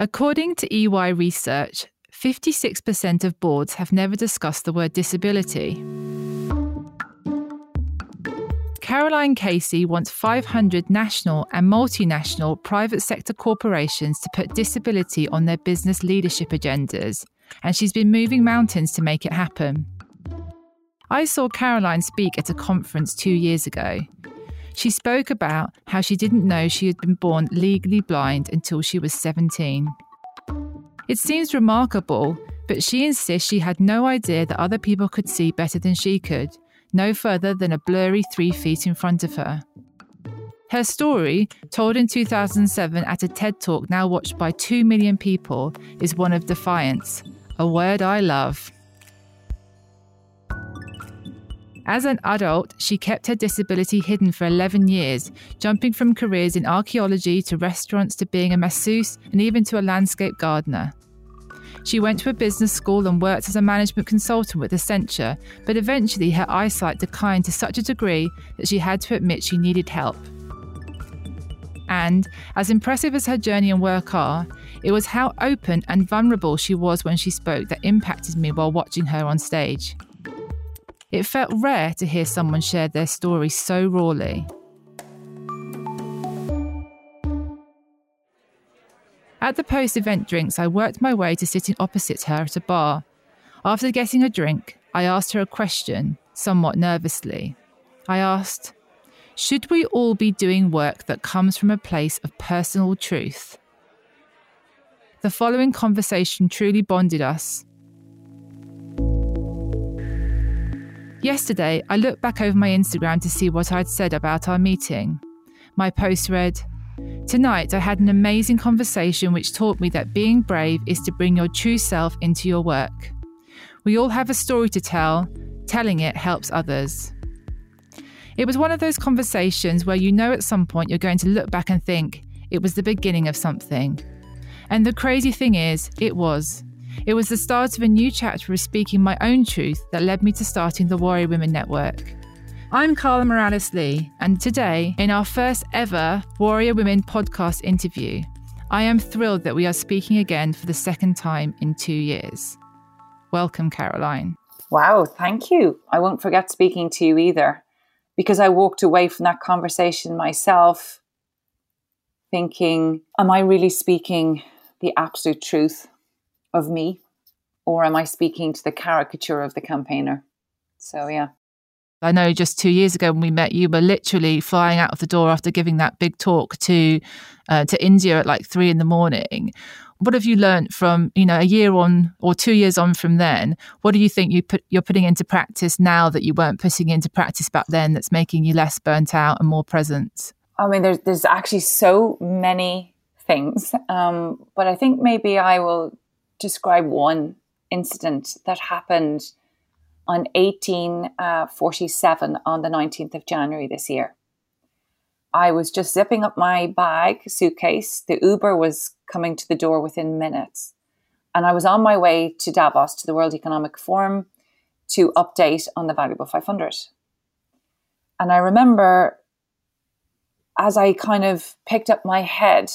According to EY research, 56% of boards have never discussed the word disability. Caroline Casey wants 500 national and multinational private sector corporations to put disability on their business leadership agendas, and she's been moving mountains to make it happen. I saw Caroline speak at a conference two years ago. She spoke about how she didn't know she had been born legally blind until she was 17. It seems remarkable, but she insists she had no idea that other people could see better than she could no further than a blurry three feet in front of her. Her story, told in 2007 at a TED Talk now watched by 2 million people, is one of defiance, a word I love. As an adult, she kept her disability hidden for 11 years, jumping from careers in archaeology to restaurants to being a masseuse and even to a landscape gardener. She went to a business school and worked as a management consultant with Accenture, but eventually her eyesight declined to such a degree that she had to admit she needed help. And, as impressive as her journey and work are, it was how open and vulnerable she was when she spoke that impacted me while watching her on stage. It felt rare to hear someone share their story so rawly. At the post event drinks, I worked my way to sitting opposite her at a bar. After getting a drink, I asked her a question, somewhat nervously. I asked, Should we all be doing work that comes from a place of personal truth? The following conversation truly bonded us. Yesterday, I looked back over my Instagram to see what I'd said about our meeting. My post read, Tonight, I had an amazing conversation which taught me that being brave is to bring your true self into your work. We all have a story to tell, telling it helps others. It was one of those conversations where you know at some point you're going to look back and think, it was the beginning of something. And the crazy thing is, it was. It was the start of a new chapter of speaking my own truth that led me to starting the Warrior Women Network. I'm Carla Morales Lee, and today, in our first ever Warrior Women podcast interview, I am thrilled that we are speaking again for the second time in two years. Welcome, Caroline. Wow, thank you. I won't forget speaking to you either, because I walked away from that conversation myself thinking, Am I really speaking the absolute truth of me? Or am I speaking to the caricature of the campaigner? So, yeah. I know just two years ago when we met, you were literally flying out of the door after giving that big talk to uh, to India at like three in the morning. What have you learned from you know a year on or two years on from then? What do you think you put you're putting into practice now that you weren't putting into practice back then? That's making you less burnt out and more present. I mean, there's there's actually so many things, um, but I think maybe I will describe one incident that happened on 1847 uh, on the 19th of January this year. I was just zipping up my bag, suitcase. The Uber was coming to the door within minutes. And I was on my way to Davos, to the World Economic Forum, to update on the Valuable 500. And I remember as I kind of picked up my head,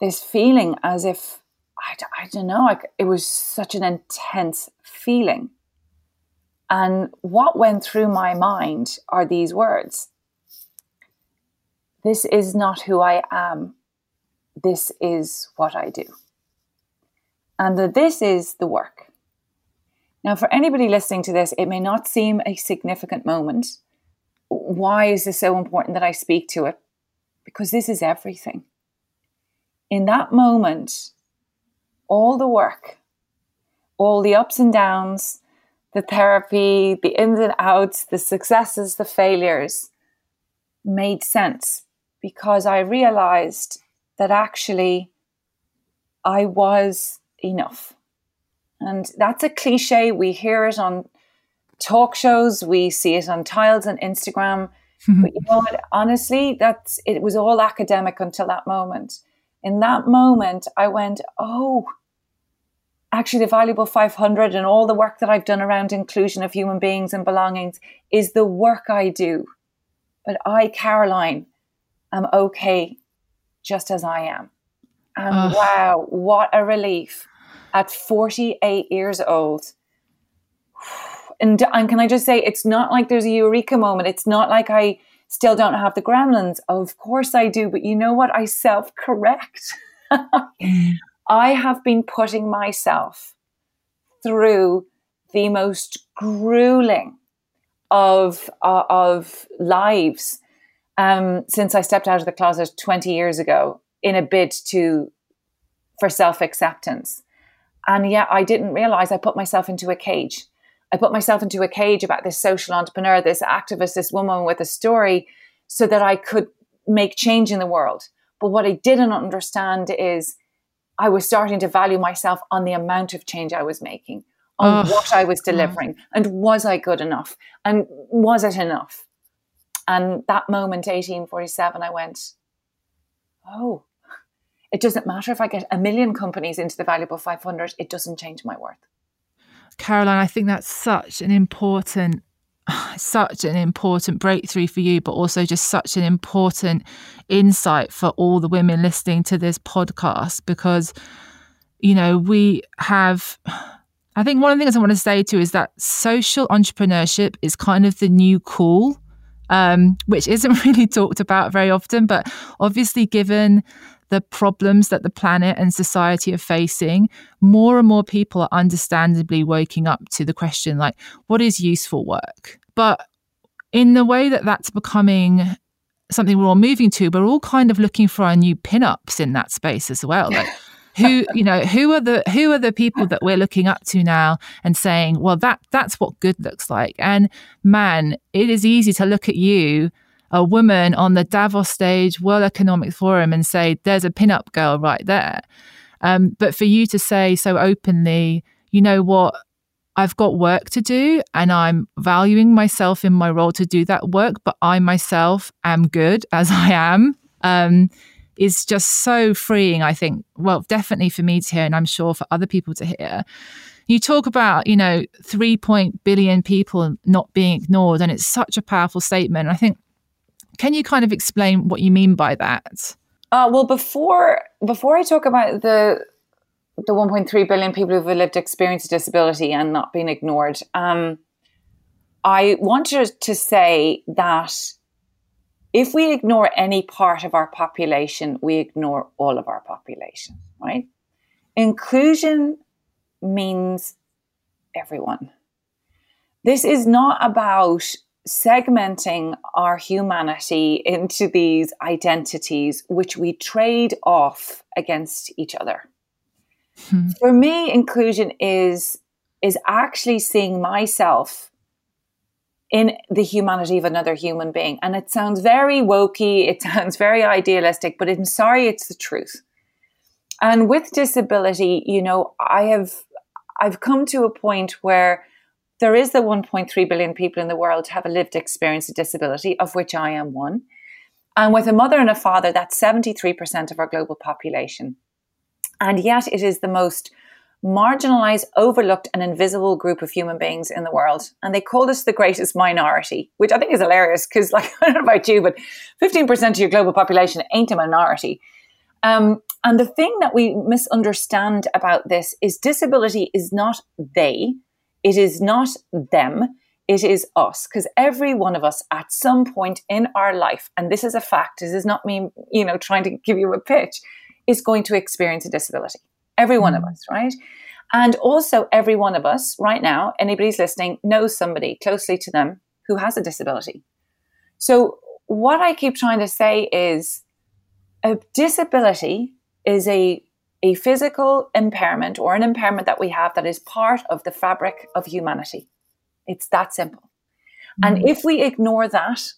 this feeling as if, I, I don't know, it was such an intense feeling. And what went through my mind are these words This is not who I am. This is what I do. And the, this is the work. Now, for anybody listening to this, it may not seem a significant moment. Why is this so important that I speak to it? Because this is everything. In that moment, all the work, all the ups and downs, the therapy, the ins and outs, the successes, the failures made sense because I realized that actually I was enough. And that's a cliche. We hear it on talk shows, we see it on tiles on Instagram. but you know what? Honestly, that's it was all academic until that moment. In that moment, I went, oh, actually the valuable 500 and all the work that I've done around inclusion of human beings and belongings is the work I do. But I, Caroline, am okay just as I am. And wow, what a relief at 48 years old. And, and can I just say, it's not like there's a eureka moment. It's not like I still don't have the gremlins. Of course I do. But you know what? I self correct. I have been putting myself through the most grueling of, uh, of lives um, since I stepped out of the closet 20 years ago in a bid to for self acceptance. And yet I didn't realize I put myself into a cage. I put myself into a cage about this social entrepreneur, this activist, this woman with a story so that I could make change in the world. But what I didn't understand is I was starting to value myself on the amount of change I was making, on oh, what I was delivering, and was I good enough? And was it enough? And that moment, 1847, I went, oh, it doesn't matter if I get a million companies into the valuable 500, it doesn't change my worth. Caroline, I think that's such an important such an important breakthrough for you, but also just such an important insight for all the women listening to this podcast because, you know, we have. I think one of the things I want to say too is that social entrepreneurship is kind of the new cool, um, which isn't really talked about very often. But obviously, given the problems that the planet and society are facing, more and more people are understandably waking up to the question like, what is useful work? But in the way that that's becoming something we're all moving to, we're all kind of looking for our new pinups in that space as well. Like, who you know who are the who are the people that we're looking up to now and saying well that that's what good looks like and man it is easy to look at you a woman on the Davos stage, World Economic Forum, and say, there's a pinup girl right there. Um, but for you to say so openly, you know what, I've got work to do and I'm valuing myself in my role to do that work, but I myself am good as I am, um, is just so freeing, I think. Well, definitely for me to hear, and I'm sure for other people to hear. You talk about, you know, 3 billion people not being ignored, and it's such a powerful statement. I think can you kind of explain what you mean by that? Uh, well, before before I talk about the the 1.3 billion people who've lived experience of disability and not been ignored, um, I wanted to say that if we ignore any part of our population, we ignore all of our population, right? Inclusion means everyone. This is not about segmenting our humanity into these identities which we trade off against each other. Hmm. For me, inclusion is is actually seeing myself in the humanity of another human being. And it sounds very wokey, it sounds very idealistic, but I'm sorry, it's the truth. And with disability, you know, I have I've come to a point where there is the 1.3 billion people in the world have a lived experience of disability, of which I am one. And with a mother and a father, that's 73% of our global population. And yet it is the most marginalized, overlooked, and invisible group of human beings in the world. And they call us the greatest minority, which I think is hilarious because, like, I don't know about you, but 15% of your global population ain't a minority. Um, and the thing that we misunderstand about this is disability is not they, it is not them, it is us. Because every one of us at some point in our life, and this is a fact, this is not me, you know, trying to give you a pitch, is going to experience a disability. Every one mm. of us, right? And also, every one of us right now, anybody's listening, knows somebody closely to them who has a disability. So, what I keep trying to say is a disability is a a physical impairment or an impairment that we have that is part of the fabric of humanity. It's that simple. Mm-hmm. And if we ignore that,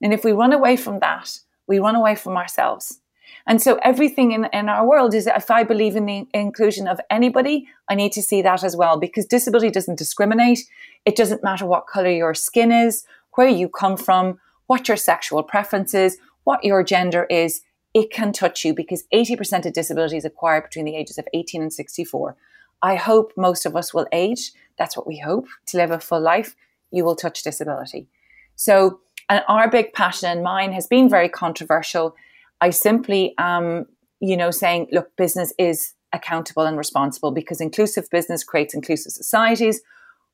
and if we run away from that, we run away from ourselves. And so everything in, in our world is if I believe in the inclusion of anybody, I need to see that as well because disability doesn't discriminate. It doesn't matter what color your skin is, where you come from, what your sexual preference is, what your gender is it can touch you because 80% of disabilities acquired between the ages of 18 and 64. I hope most of us will age. That's what we hope to live a full life. You will touch disability. So, and our big passion and mine has been very controversial. I simply am, you know, saying, look, business is accountable and responsible because inclusive business creates inclusive societies.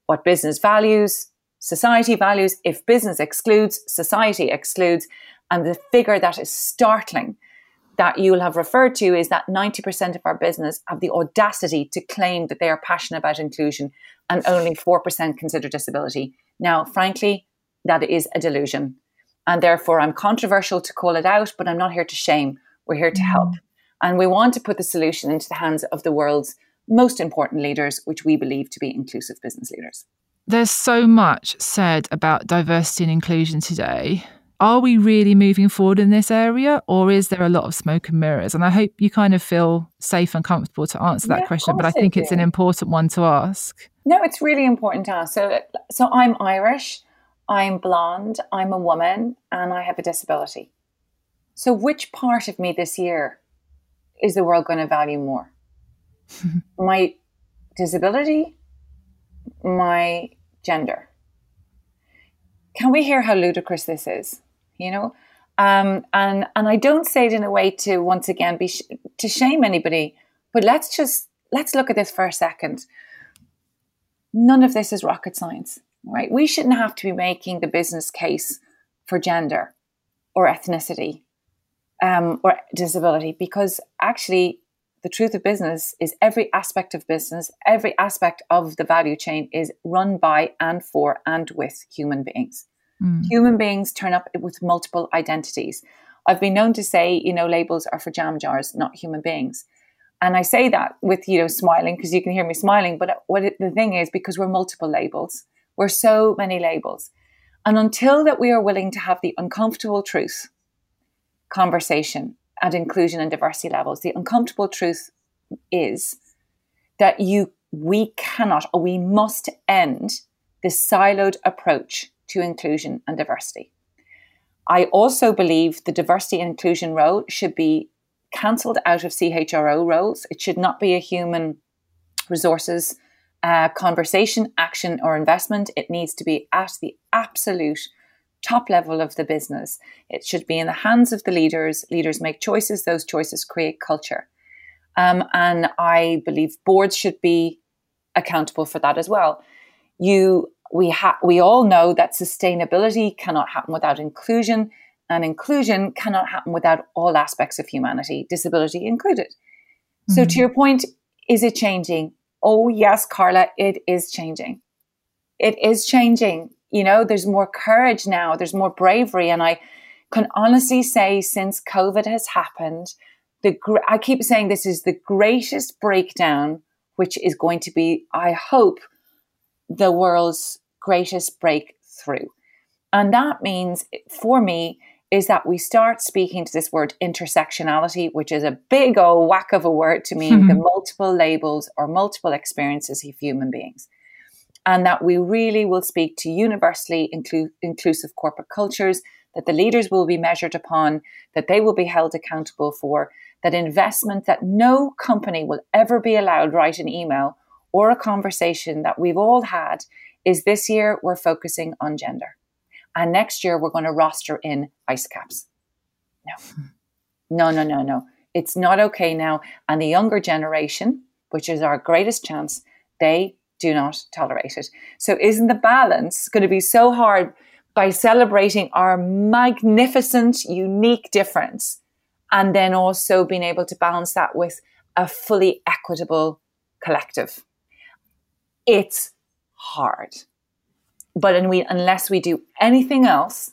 What business values, society values. If business excludes, society excludes. And the figure that is startling that you will have referred to is that 90% of our business have the audacity to claim that they are passionate about inclusion and only 4% consider disability. Now, frankly, that is a delusion. And therefore, I'm controversial to call it out, but I'm not here to shame. We're here to help. Mm. And we want to put the solution into the hands of the world's most important leaders, which we believe to be inclusive business leaders. There's so much said about diversity and inclusion today. Are we really moving forward in this area, or is there a lot of smoke and mirrors? And I hope you kind of feel safe and comfortable to answer that yeah, question, but I think it's an important one to ask. No, it's really important to ask. So, so I'm Irish, I'm blonde, I'm a woman, and I have a disability. So, which part of me this year is the world going to value more? my disability, my gender? Can we hear how ludicrous this is? You know, um, and and I don't say it in a way to once again be sh- to shame anybody, but let's just let's look at this for a second. None of this is rocket science, right? We shouldn't have to be making the business case for gender or ethnicity um, or disability because actually the truth of business is every aspect of business, every aspect of the value chain is run by and for and with human beings. Mm. Human beings turn up with multiple identities. I've been known to say, you know, labels are for jam jars, not human beings. And I say that with, you know, smiling because you can hear me smiling. But what it, the thing is, because we're multiple labels, we're so many labels. And until that we are willing to have the uncomfortable truth conversation at inclusion and diversity levels. The uncomfortable truth is that you we cannot or we must end this siloed approach to inclusion and diversity. I also believe the diversity and inclusion role should be cancelled out of CHRO roles. It should not be a human resources uh, conversation, action, or investment. It needs to be at the absolute top level of the business. It should be in the hands of the leaders. Leaders make choices, those choices create culture. Um, and I believe boards should be accountable for that as well. You, we, ha- we all know that sustainability cannot happen without inclusion, and inclusion cannot happen without all aspects of humanity, disability included. Mm-hmm. So, to your point, is it changing? Oh, yes, Carla, it is changing. It is changing you know, there's more courage now, there's more bravery. And I can honestly say, since COVID has happened, the I keep saying this is the greatest breakdown, which is going to be, I hope, the world's greatest breakthrough. And that means for me is that we start speaking to this word intersectionality, which is a big old whack of a word to mean the multiple labels or multiple experiences of human beings and that we really will speak to universally inclu- inclusive corporate cultures, that the leaders will be measured upon, that they will be held accountable for, that investment that no company will ever be allowed write an email or a conversation that we've all had is this year we're focusing on gender. And next year we're going to roster in ice caps. No. No, no, no, no. It's not okay now. And the younger generation, which is our greatest chance, they do not tolerate it. So, isn't the balance going to be so hard by celebrating our magnificent, unique difference and then also being able to balance that with a fully equitable collective? It's hard. But we, unless we do anything else,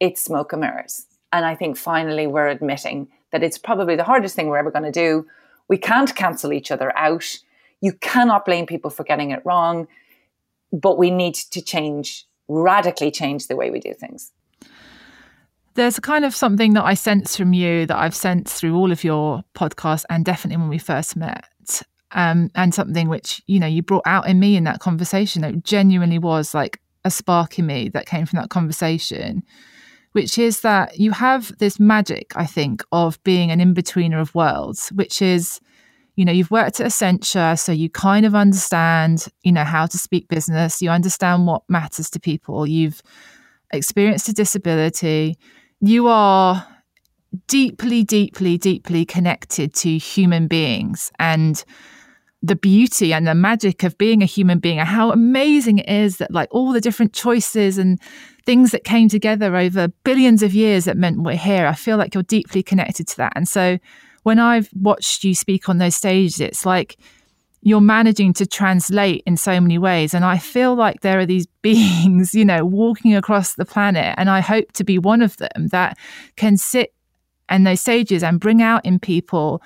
it's smoke and mirrors. And I think finally we're admitting that it's probably the hardest thing we're ever going to do. We can't cancel each other out you cannot blame people for getting it wrong, but we need to change, radically change the way we do things. There's a kind of something that I sense from you that I've sensed through all of your podcasts and definitely when we first met. Um, and something which, you know, you brought out in me in that conversation. It genuinely was like a spark in me that came from that conversation, which is that you have this magic, I think, of being an in betweener of worlds, which is you know, you've worked at Accenture, so you kind of understand, you know, how to speak business. You understand what matters to people. You've experienced a disability. You are deeply, deeply, deeply connected to human beings and the beauty and the magic of being a human being and how amazing it is that like all the different choices and things that came together over billions of years that meant we're here. I feel like you're deeply connected to that. And so when I've watched you speak on those stages, it's like you're managing to translate in so many ways. And I feel like there are these beings, you know, walking across the planet. And I hope to be one of them that can sit in those stages and bring out in people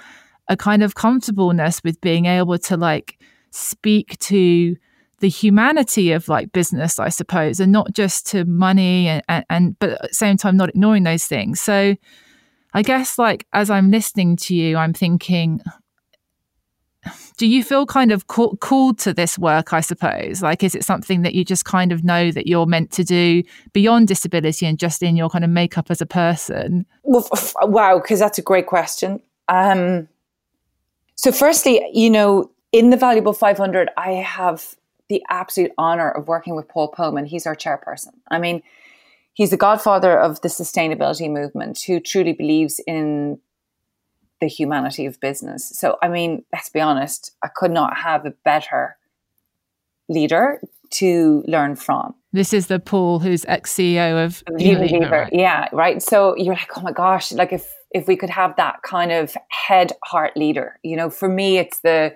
a kind of comfortableness with being able to like speak to the humanity of like business, I suppose, and not just to money and, and, and but at the same time not ignoring those things. So I guess like as I'm listening to you, I'm thinking, do you feel kind of called to this work i suppose? Like is it something that you just kind of know that you're meant to do beyond disability and just in your kind of makeup as a person? Well, wow because that's a great question. Um, so firstly you know in the valuable 500 i have the absolute honor of working with paul polman he's our chairperson i mean he's the godfather of the sustainability movement who truly believes in the humanity of business. So, I mean, let's be honest, I could not have a better leader to learn from. This is the Paul who's ex CEO of Unilever. Right? Yeah, right. So you're like, oh my gosh, like if if we could have that kind of head heart leader, you know, for me, it's the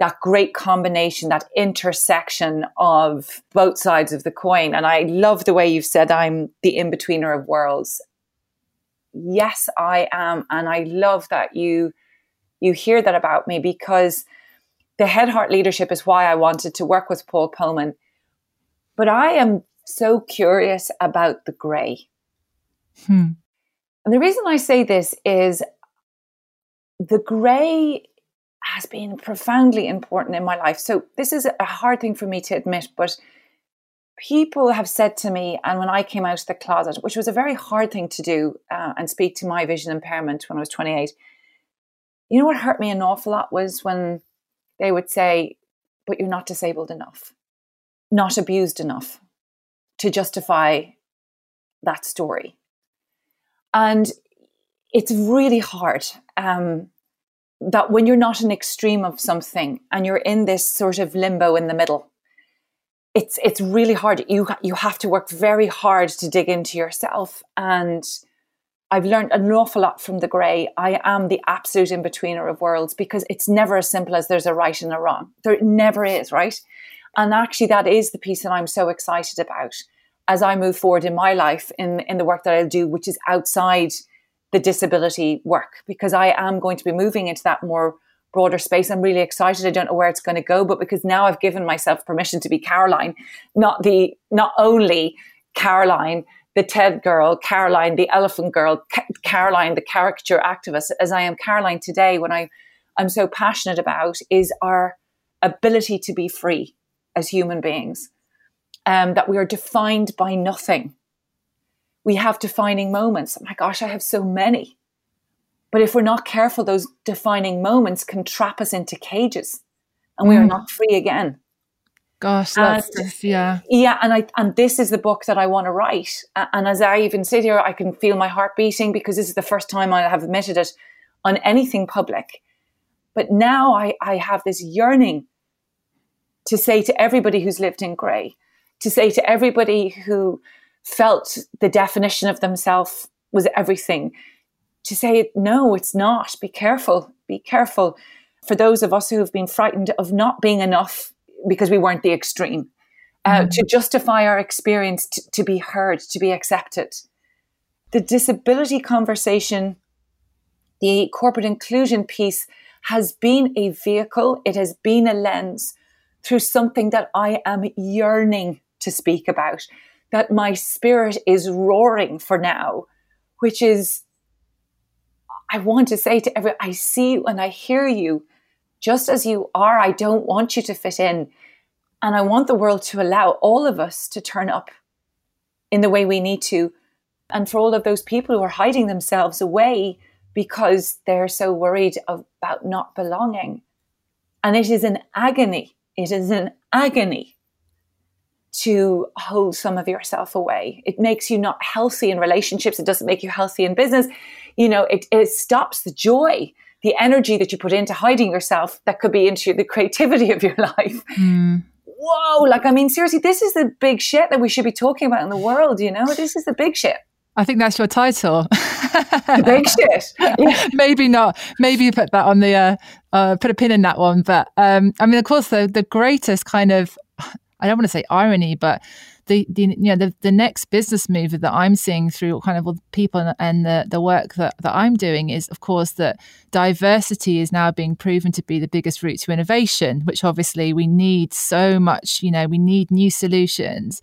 that great combination, that intersection of both sides of the coin. And I love the way you've said I'm the in betweener of worlds yes, I am. And I love that you you hear that about me because the head heart leadership is why I wanted to work with Paul Polman. But I am so curious about the grey. Hmm. And the reason I say this is the grey has been profoundly important in my life. So this is a hard thing for me to admit, but people have said to me, and when I came out of the closet, which was a very hard thing to do uh, and speak to my vision impairment when I was 28, you know what hurt me an awful lot was when they would say, but you're not disabled enough, not abused enough to justify that story. And it's really hard um, that when you're not an extreme of something and you're in this sort of limbo in the middle, it's it's really hard. You you have to work very hard to dig into yourself, and I've learned an awful lot from the grey. I am the absolute in betweener of worlds because it's never as simple as there's a right and a wrong. There never is, right? And actually, that is the piece that I'm so excited about as I move forward in my life in in the work that I'll do, which is outside the disability work, because I am going to be moving into that more broader space. I'm really excited. I don't know where it's going to go, but because now I've given myself permission to be Caroline, not the, not only Caroline, the TED girl, Caroline, the elephant girl, Caroline, the caricature activist, as I am Caroline today, when I, I'm so passionate about is our ability to be free as human beings, um, that we are defined by nothing. We have defining moments. Oh my gosh, I have so many. But if we're not careful, those defining moments can trap us into cages and we are mm. not free again. Gosh, that's and, just, yeah. Yeah. And I, and this is the book that I want to write. And as I even sit here, I can feel my heart beating because this is the first time I have admitted it on anything public. But now I, I have this yearning to say to everybody who's lived in grey, to say to everybody who felt the definition of themselves was everything, to say, no, it's not. Be careful. Be careful. For those of us who have been frightened of not being enough because we weren't the extreme, uh, mm-hmm. to justify our experience, to, to be heard, to be accepted. The disability conversation, the corporate inclusion piece has been a vehicle, it has been a lens through something that I am yearning to speak about, that my spirit is roaring for now, which is I want to say to everyone, I see you and I hear you just as you are. I don't want you to fit in. And I want the world to allow all of us to turn up in the way we need to. And for all of those people who are hiding themselves away because they're so worried about not belonging. And it is an agony. It is an agony to hold some of yourself away. It makes you not healthy in relationships. It doesn't make you healthy in business. you know, it, it stops the joy, the energy that you put into hiding yourself that could be into the creativity of your life. Mm. Whoa, like, I mean, seriously, this is the big shit that we should be talking about in the world, you know? This is the big shit. I think that's your title. big shit. Yeah. Maybe not. Maybe you put that on the uh, uh, put a pin in that one. But um, I mean, of course, the the greatest kind of I don't want to say irony, but the, the you know the, the next business move that I'm seeing through kind of people and the, the work that, that I'm doing is of course that diversity is now being proven to be the biggest route to innovation, which obviously we need so much, you know, we need new solutions.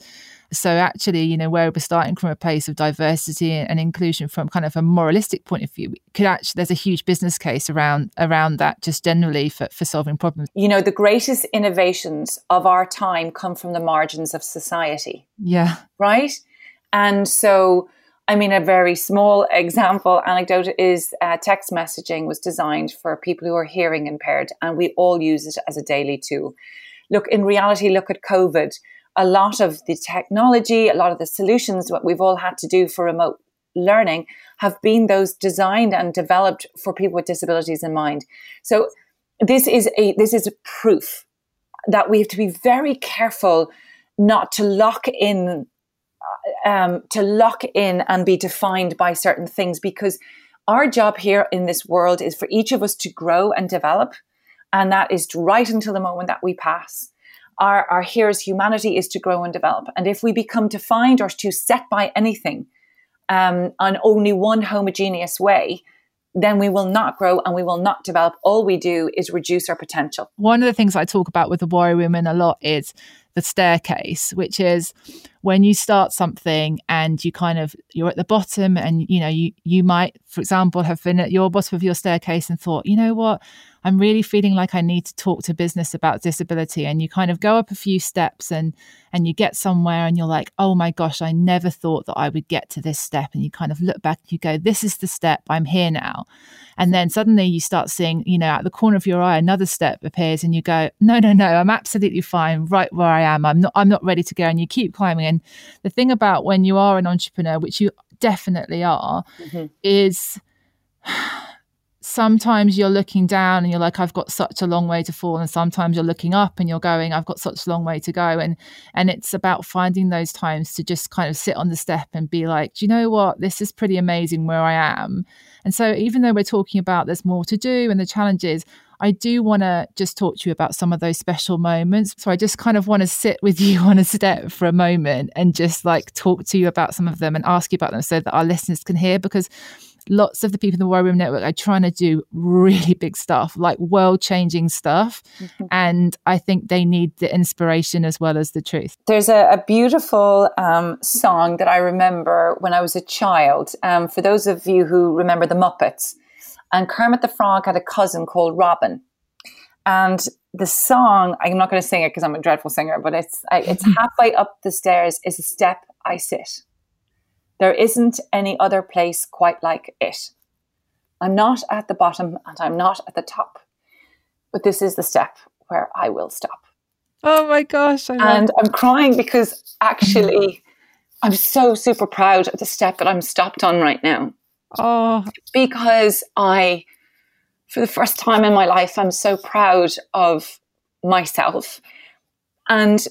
So actually, you know, where we're starting from a place of diversity and inclusion from kind of a moralistic point of view, could actually there's a huge business case around around that just generally for, for solving problems. You know, the greatest innovations of our time come from the margins of society. Yeah. Right? And so I mean, a very small example anecdote is uh, text messaging was designed for people who are hearing impaired, and we all use it as a daily tool. Look, in reality, look at COVID a lot of the technology, a lot of the solutions, what we've all had to do for remote learning have been those designed and developed for people with disabilities in mind. So this is a, this is a proof that we have to be very careful not to lock in, um, to lock in and be defined by certain things because our job here in this world is for each of us to grow and develop. And that is right until the moment that we pass our, our here's humanity is to grow and develop. And if we become defined or to set by anything um, on only one homogeneous way, then we will not grow and we will not develop. All we do is reduce our potential. One of the things I talk about with the warrior women a lot is the staircase, which is when you start something and you kind of you're at the bottom and you know you you might, for example, have been at your bottom of your staircase and thought, you know what, I'm really feeling like I need to talk to business about disability. And you kind of go up a few steps and and you get somewhere and you're like, oh my gosh, I never thought that I would get to this step. And you kind of look back and you go, this is the step, I'm here now. And then suddenly you start seeing, you know, at the corner of your eye, another step appears and you go, no, no, no, I'm absolutely fine right where I am. I'm not I'm not ready to go. And you keep climbing. And the thing about when you are an entrepreneur, which you definitely are, mm-hmm. is sometimes you're looking down and you're like i've got such a long way to fall. And sometimes you're looking up and you're going i've got such a long way to go. And and it's about finding those times to just kind of sit on the step and be like do you know what? This is pretty amazing where i am. And so even though we're talking about there's more to do and the challenges I do want to just talk to you about some of those special moments. So I just kind of want to sit with you on a step for a moment and just like talk to you about some of them and ask you about them so that our listeners can hear because lots of the people in the Warrior Women Network are trying to do really big stuff, like world changing stuff. Mm-hmm. And I think they need the inspiration as well as the truth. There's a, a beautiful um, song that I remember when I was a child. Um, for those of you who remember the Muppets, and Kermit the Frog had a cousin called Robin. And the song, I'm not going to sing it because I'm a dreadful singer, but it's it's halfway up the stairs is a step I sit. There isn't any other place quite like it. I'm not at the bottom and I'm not at the top, but this is the step where I will stop. Oh my gosh. and I'm crying because actually I'm so super proud of the step that I'm stopped on right now. Oh. Because I, for the first time in my life, I'm so proud of myself. And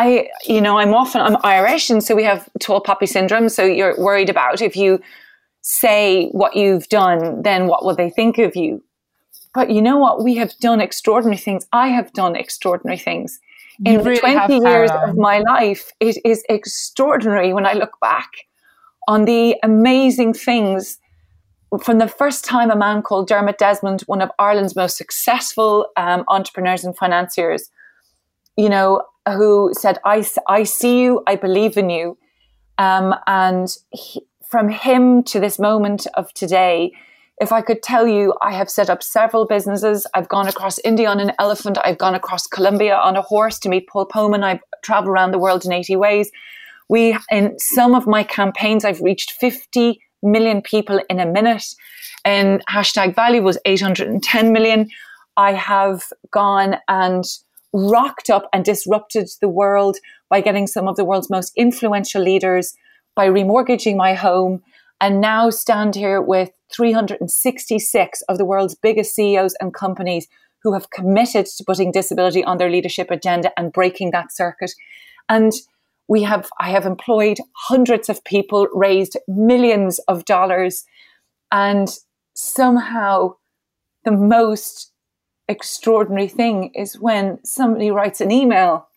I, you know, I'm often I'm Irish, and so we have tall poppy syndrome. So you're worried about if you say what you've done, then what will they think of you? But you know what? We have done extraordinary things. I have done extraordinary things. In the 20 years of my life, it is extraordinary when I look back on the amazing things. From the first time a man called Dermot Desmond, one of Ireland's most successful um, entrepreneurs and financiers, you know, who said, I, I see you, I believe in you. Um, and he, from him to this moment of today, if I could tell you, I have set up several businesses. I've gone across India on an elephant. I've gone across Colombia on a horse to meet Paul Polman. I've traveled around the world in 80 ways. We, in some of my campaigns, I've reached 50 million people in a minute. And hashtag value was 810 million. I have gone and rocked up and disrupted the world by getting some of the world's most influential leaders, by remortgaging my home, and now stand here with 366 of the world's biggest CEOs and companies who have committed to putting disability on their leadership agenda and breaking that circuit. And we have, I have employed hundreds of people, raised millions of dollars, and somehow the most extraordinary thing is when somebody writes an email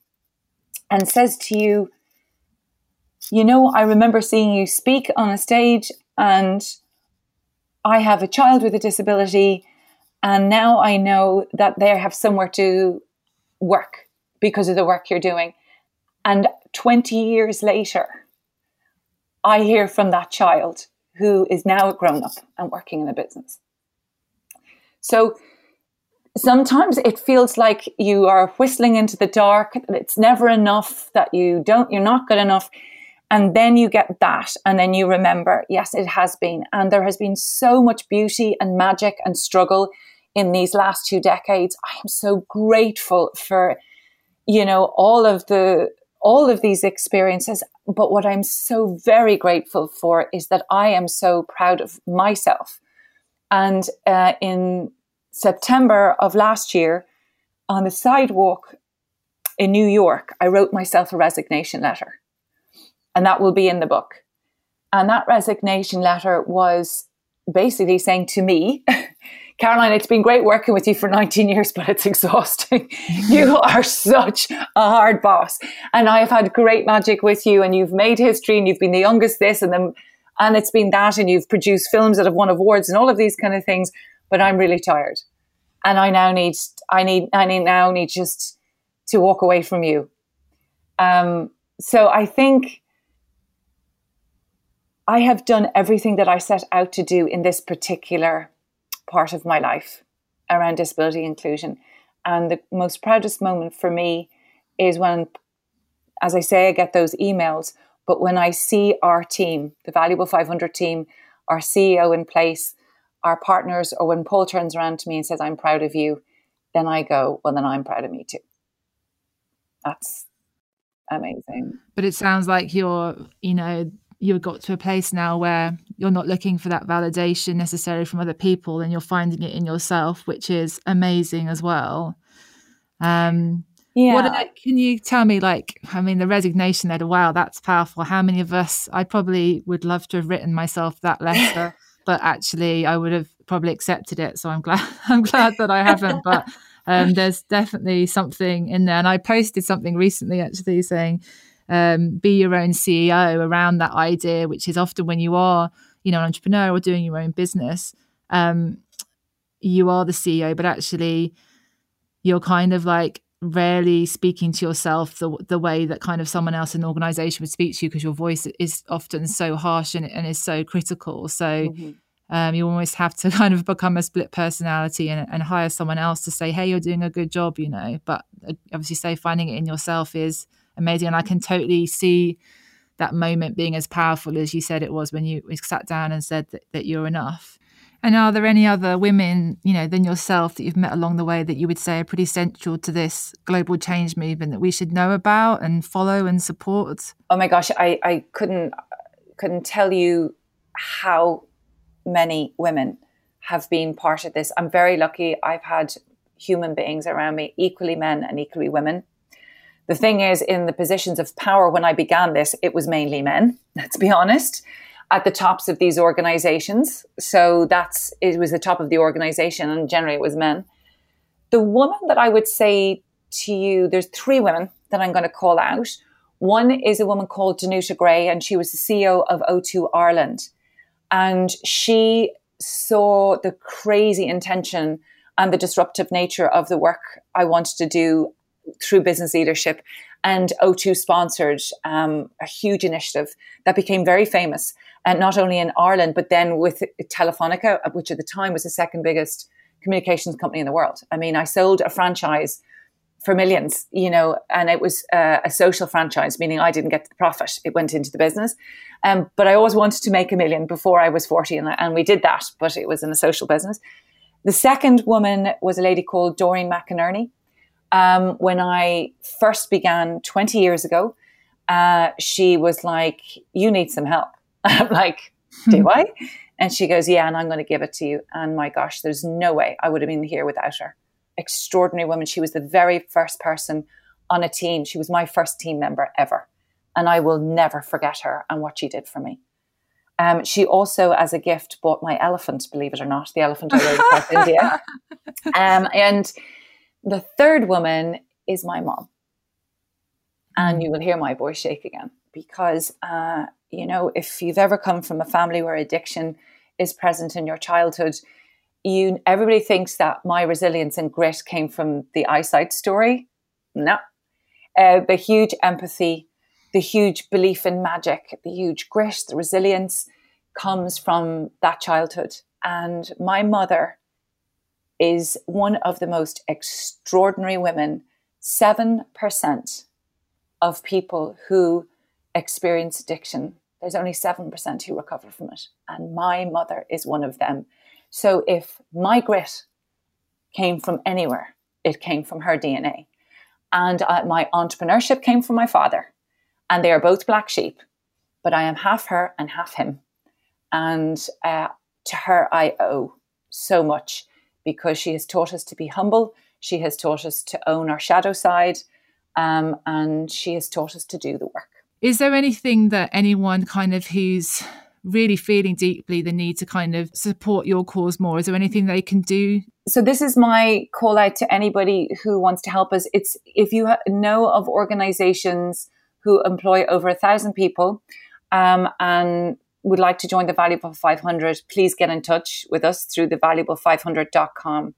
and says to you, you know, I remember seeing you speak on a stage and I have a child with a disability and now I know that they have somewhere to work because of the work you're doing. And 20 years later, I hear from that child who is now a grown up and working in a business. So sometimes it feels like you are whistling into the dark, it's never enough, that you don't, you're not good enough. And then you get that, and then you remember, yes, it has been. And there has been so much beauty and magic and struggle in these last two decades. I am so grateful for, you know, all of the all of these experiences. But what I'm so very grateful for is that I am so proud of myself. And uh, in September of last year, on the sidewalk in New York, I wrote myself a resignation letter. And that will be in the book. And that resignation letter was basically saying to me, Caroline, it's been great working with you for 19 years, but it's exhausting. you are such a hard boss. And I have had great magic with you and you've made history and you've been the youngest this and then, and it's been that and you've produced films that have won awards and all of these kind of things. But I'm really tired. And I now need, I need, I need now need just to walk away from you. Um, so I think I have done everything that I set out to do in this particular part of my life around disability inclusion. And the most proudest moment for me is when, as I say, I get those emails, but when I see our team, the Valuable 500 team, our CEO in place, our partners, or when Paul turns around to me and says, I'm proud of you, then I go, well, then I'm proud of me too. That's amazing. But it sounds like you're, you know, you've got to a place now where you're not looking for that validation necessarily from other people and you're finding it in yourself which is amazing as well um yeah what can you tell me like i mean the resignation letter wow that's powerful how many of us i probably would love to have written myself that letter but actually i would have probably accepted it so i'm glad i'm glad that i haven't but um, there's definitely something in there. And i posted something recently actually saying um, be your own CEO around that idea, which is often when you are, you know, an entrepreneur or doing your own business, um, you are the CEO, but actually you're kind of like rarely speaking to yourself the the way that kind of someone else in an organization would speak to you because your voice is often so harsh and, and is so critical. So mm-hmm. um, you almost have to kind of become a split personality and, and hire someone else to say, hey, you're doing a good job, you know. But uh, obviously, say finding it in yourself is amazing. And I can totally see that moment being as powerful as you said it was when you sat down and said that, that you're enough. And are there any other women, you know, than yourself that you've met along the way that you would say are pretty central to this global change movement that we should know about and follow and support? Oh my gosh, I, I couldn't couldn't tell you how many women have been part of this. I'm very lucky. I've had human beings around me, equally men and equally women, the thing is, in the positions of power when I began this, it was mainly men, let's be honest, at the tops of these organizations. So that's, it was the top of the organization, and generally it was men. The woman that I would say to you, there's three women that I'm going to call out. One is a woman called Danuta Gray, and she was the CEO of O2 Ireland. And she saw the crazy intention and the disruptive nature of the work I wanted to do through business leadership. And O2 sponsored um, a huge initiative that became very famous, and not only in Ireland, but then with Telefonica, which at the time was the second biggest communications company in the world. I mean, I sold a franchise for millions, you know, and it was uh, a social franchise, meaning I didn't get the profit; it went into the business. Um, but I always wanted to make a million before I was forty, and, and we did that. But it was in a social business. The second woman was a lady called Doreen McInerney, um, when I first began 20 years ago, uh, she was like, You need some help. I'm like, Do I? And she goes, Yeah, and I'm going to give it to you. And my gosh, there's no way I would have been here without her. Extraordinary woman. She was the very first person on a team. She was my first team member ever. And I will never forget her and what she did for me. Um, she also, as a gift, bought my elephant, believe it or not, the elephant I rode across India. Um, and the third woman is my mom. And you will hear my voice shake again because, uh, you know, if you've ever come from a family where addiction is present in your childhood, you everybody thinks that my resilience and grit came from the eyesight story. No, uh, the huge empathy, the huge belief in magic, the huge grit, the resilience comes from that childhood. And my mother is one of the most extraordinary women. 7% of people who experience addiction, there's only 7% who recover from it. And my mother is one of them. So if my grit came from anywhere, it came from her DNA. And uh, my entrepreneurship came from my father and they are both black sheep, but I am half her and half him. And uh, to her, I owe so much because she has taught us to be humble. She has taught us to own our shadow side. Um, and she has taught us to do the work. Is there anything that anyone kind of who's really feeling deeply the need to kind of support your cause more? Is there anything they can do? So this is my call out to anybody who wants to help us. It's if you know of organizations who employ over a thousand people um, and would like to join the Valuable 500, please get in touch with us through the valuable500.com.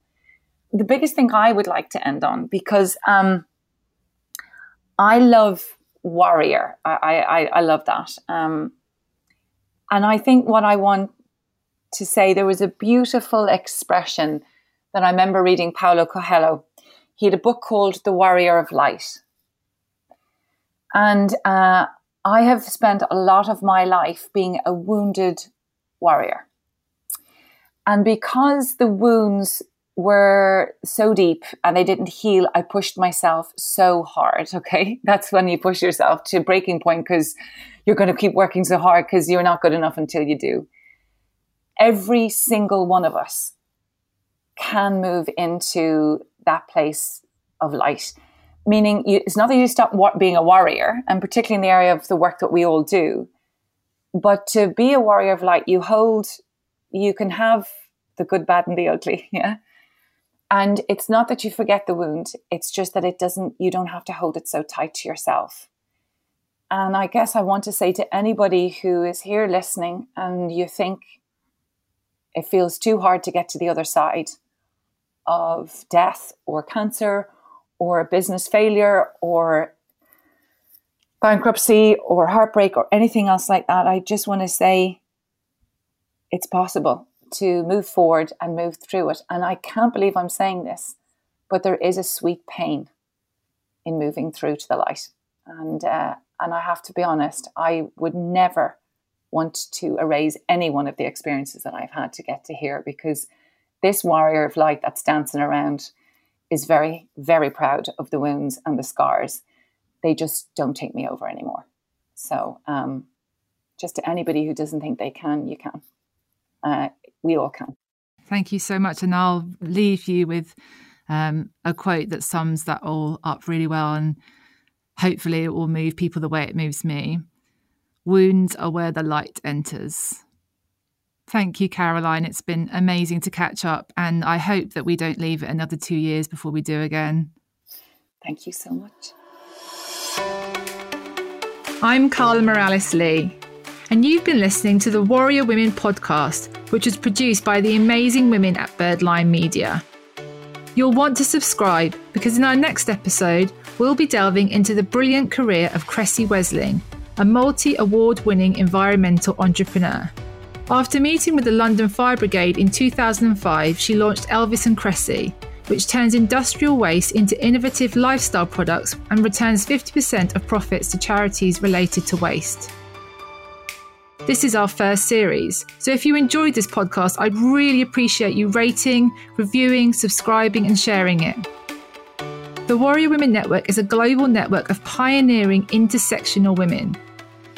The biggest thing I would like to end on, because um, I love warrior. I, I, I love that. Um, and I think what I want to say, there was a beautiful expression that I remember reading Paulo Coelho. He had a book called The Warrior of Light. And uh, I have spent a lot of my life being a wounded warrior. And because the wounds were so deep and they didn't heal, I pushed myself so hard. Okay. That's when you push yourself to breaking point because you're going to keep working so hard because you're not good enough until you do. Every single one of us can move into that place of light meaning you, it's not that you stop being a warrior, and particularly in the area of the work that we all do, but to be a warrior of light, you hold, you can have the good, bad, and the ugly. Yeah. And it's not that you forget the wound, it's just that it doesn't, you don't have to hold it so tight to yourself. And I guess I want to say to anybody who is here listening and you think it feels too hard to get to the other side of death or cancer or a business failure or bankruptcy or heartbreak or anything else like that, I just want to say it's possible to move forward and move through it. And I can't believe I'm saying this, but there is a sweet pain in moving through to the light. And uh, and I have to be honest, I would never want to erase any one of the experiences that I've had to get to here because this warrior of light that's dancing around is very, very proud of the wounds and the scars. They just don't take me over anymore. So, um, just to anybody who doesn't think they can, you can. Uh, we all can. Thank you so much. And I'll leave you with um, a quote that sums that all up really well. And hopefully it will move people the way it moves me. Wounds are where the light enters. Thank you, Caroline. It's been amazing to catch up, and I hope that we don't leave it another two years before we do again. Thank you so much. I'm Carla Morales Lee, and you've been listening to the Warrior Women podcast, which was produced by the amazing women at Birdline Media. You'll want to subscribe because in our next episode, we'll be delving into the brilliant career of Kresse Wesling, a multi award winning environmental entrepreneur. After meeting with the London Fire Brigade in 2005, she launched Elvis and Kresse, which turns industrial waste into innovative lifestyle products and returns 50% of profits to charities related to waste. This is our first series, so if you enjoyed this podcast, I'd really appreciate you rating, reviewing, subscribing, and sharing it. The Warrior Women Network is a global network of pioneering intersectional women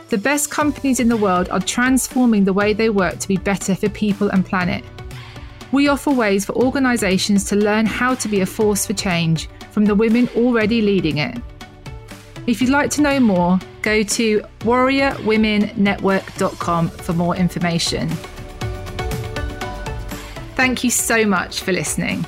The best companies in the world are transforming the way they work to be better for people and planet. We offer ways for organisations to learn how to be a force for change from the women already leading it. If you'd like to know more, go to warriorwomennetwork.com for more information. Thank you so much for listening.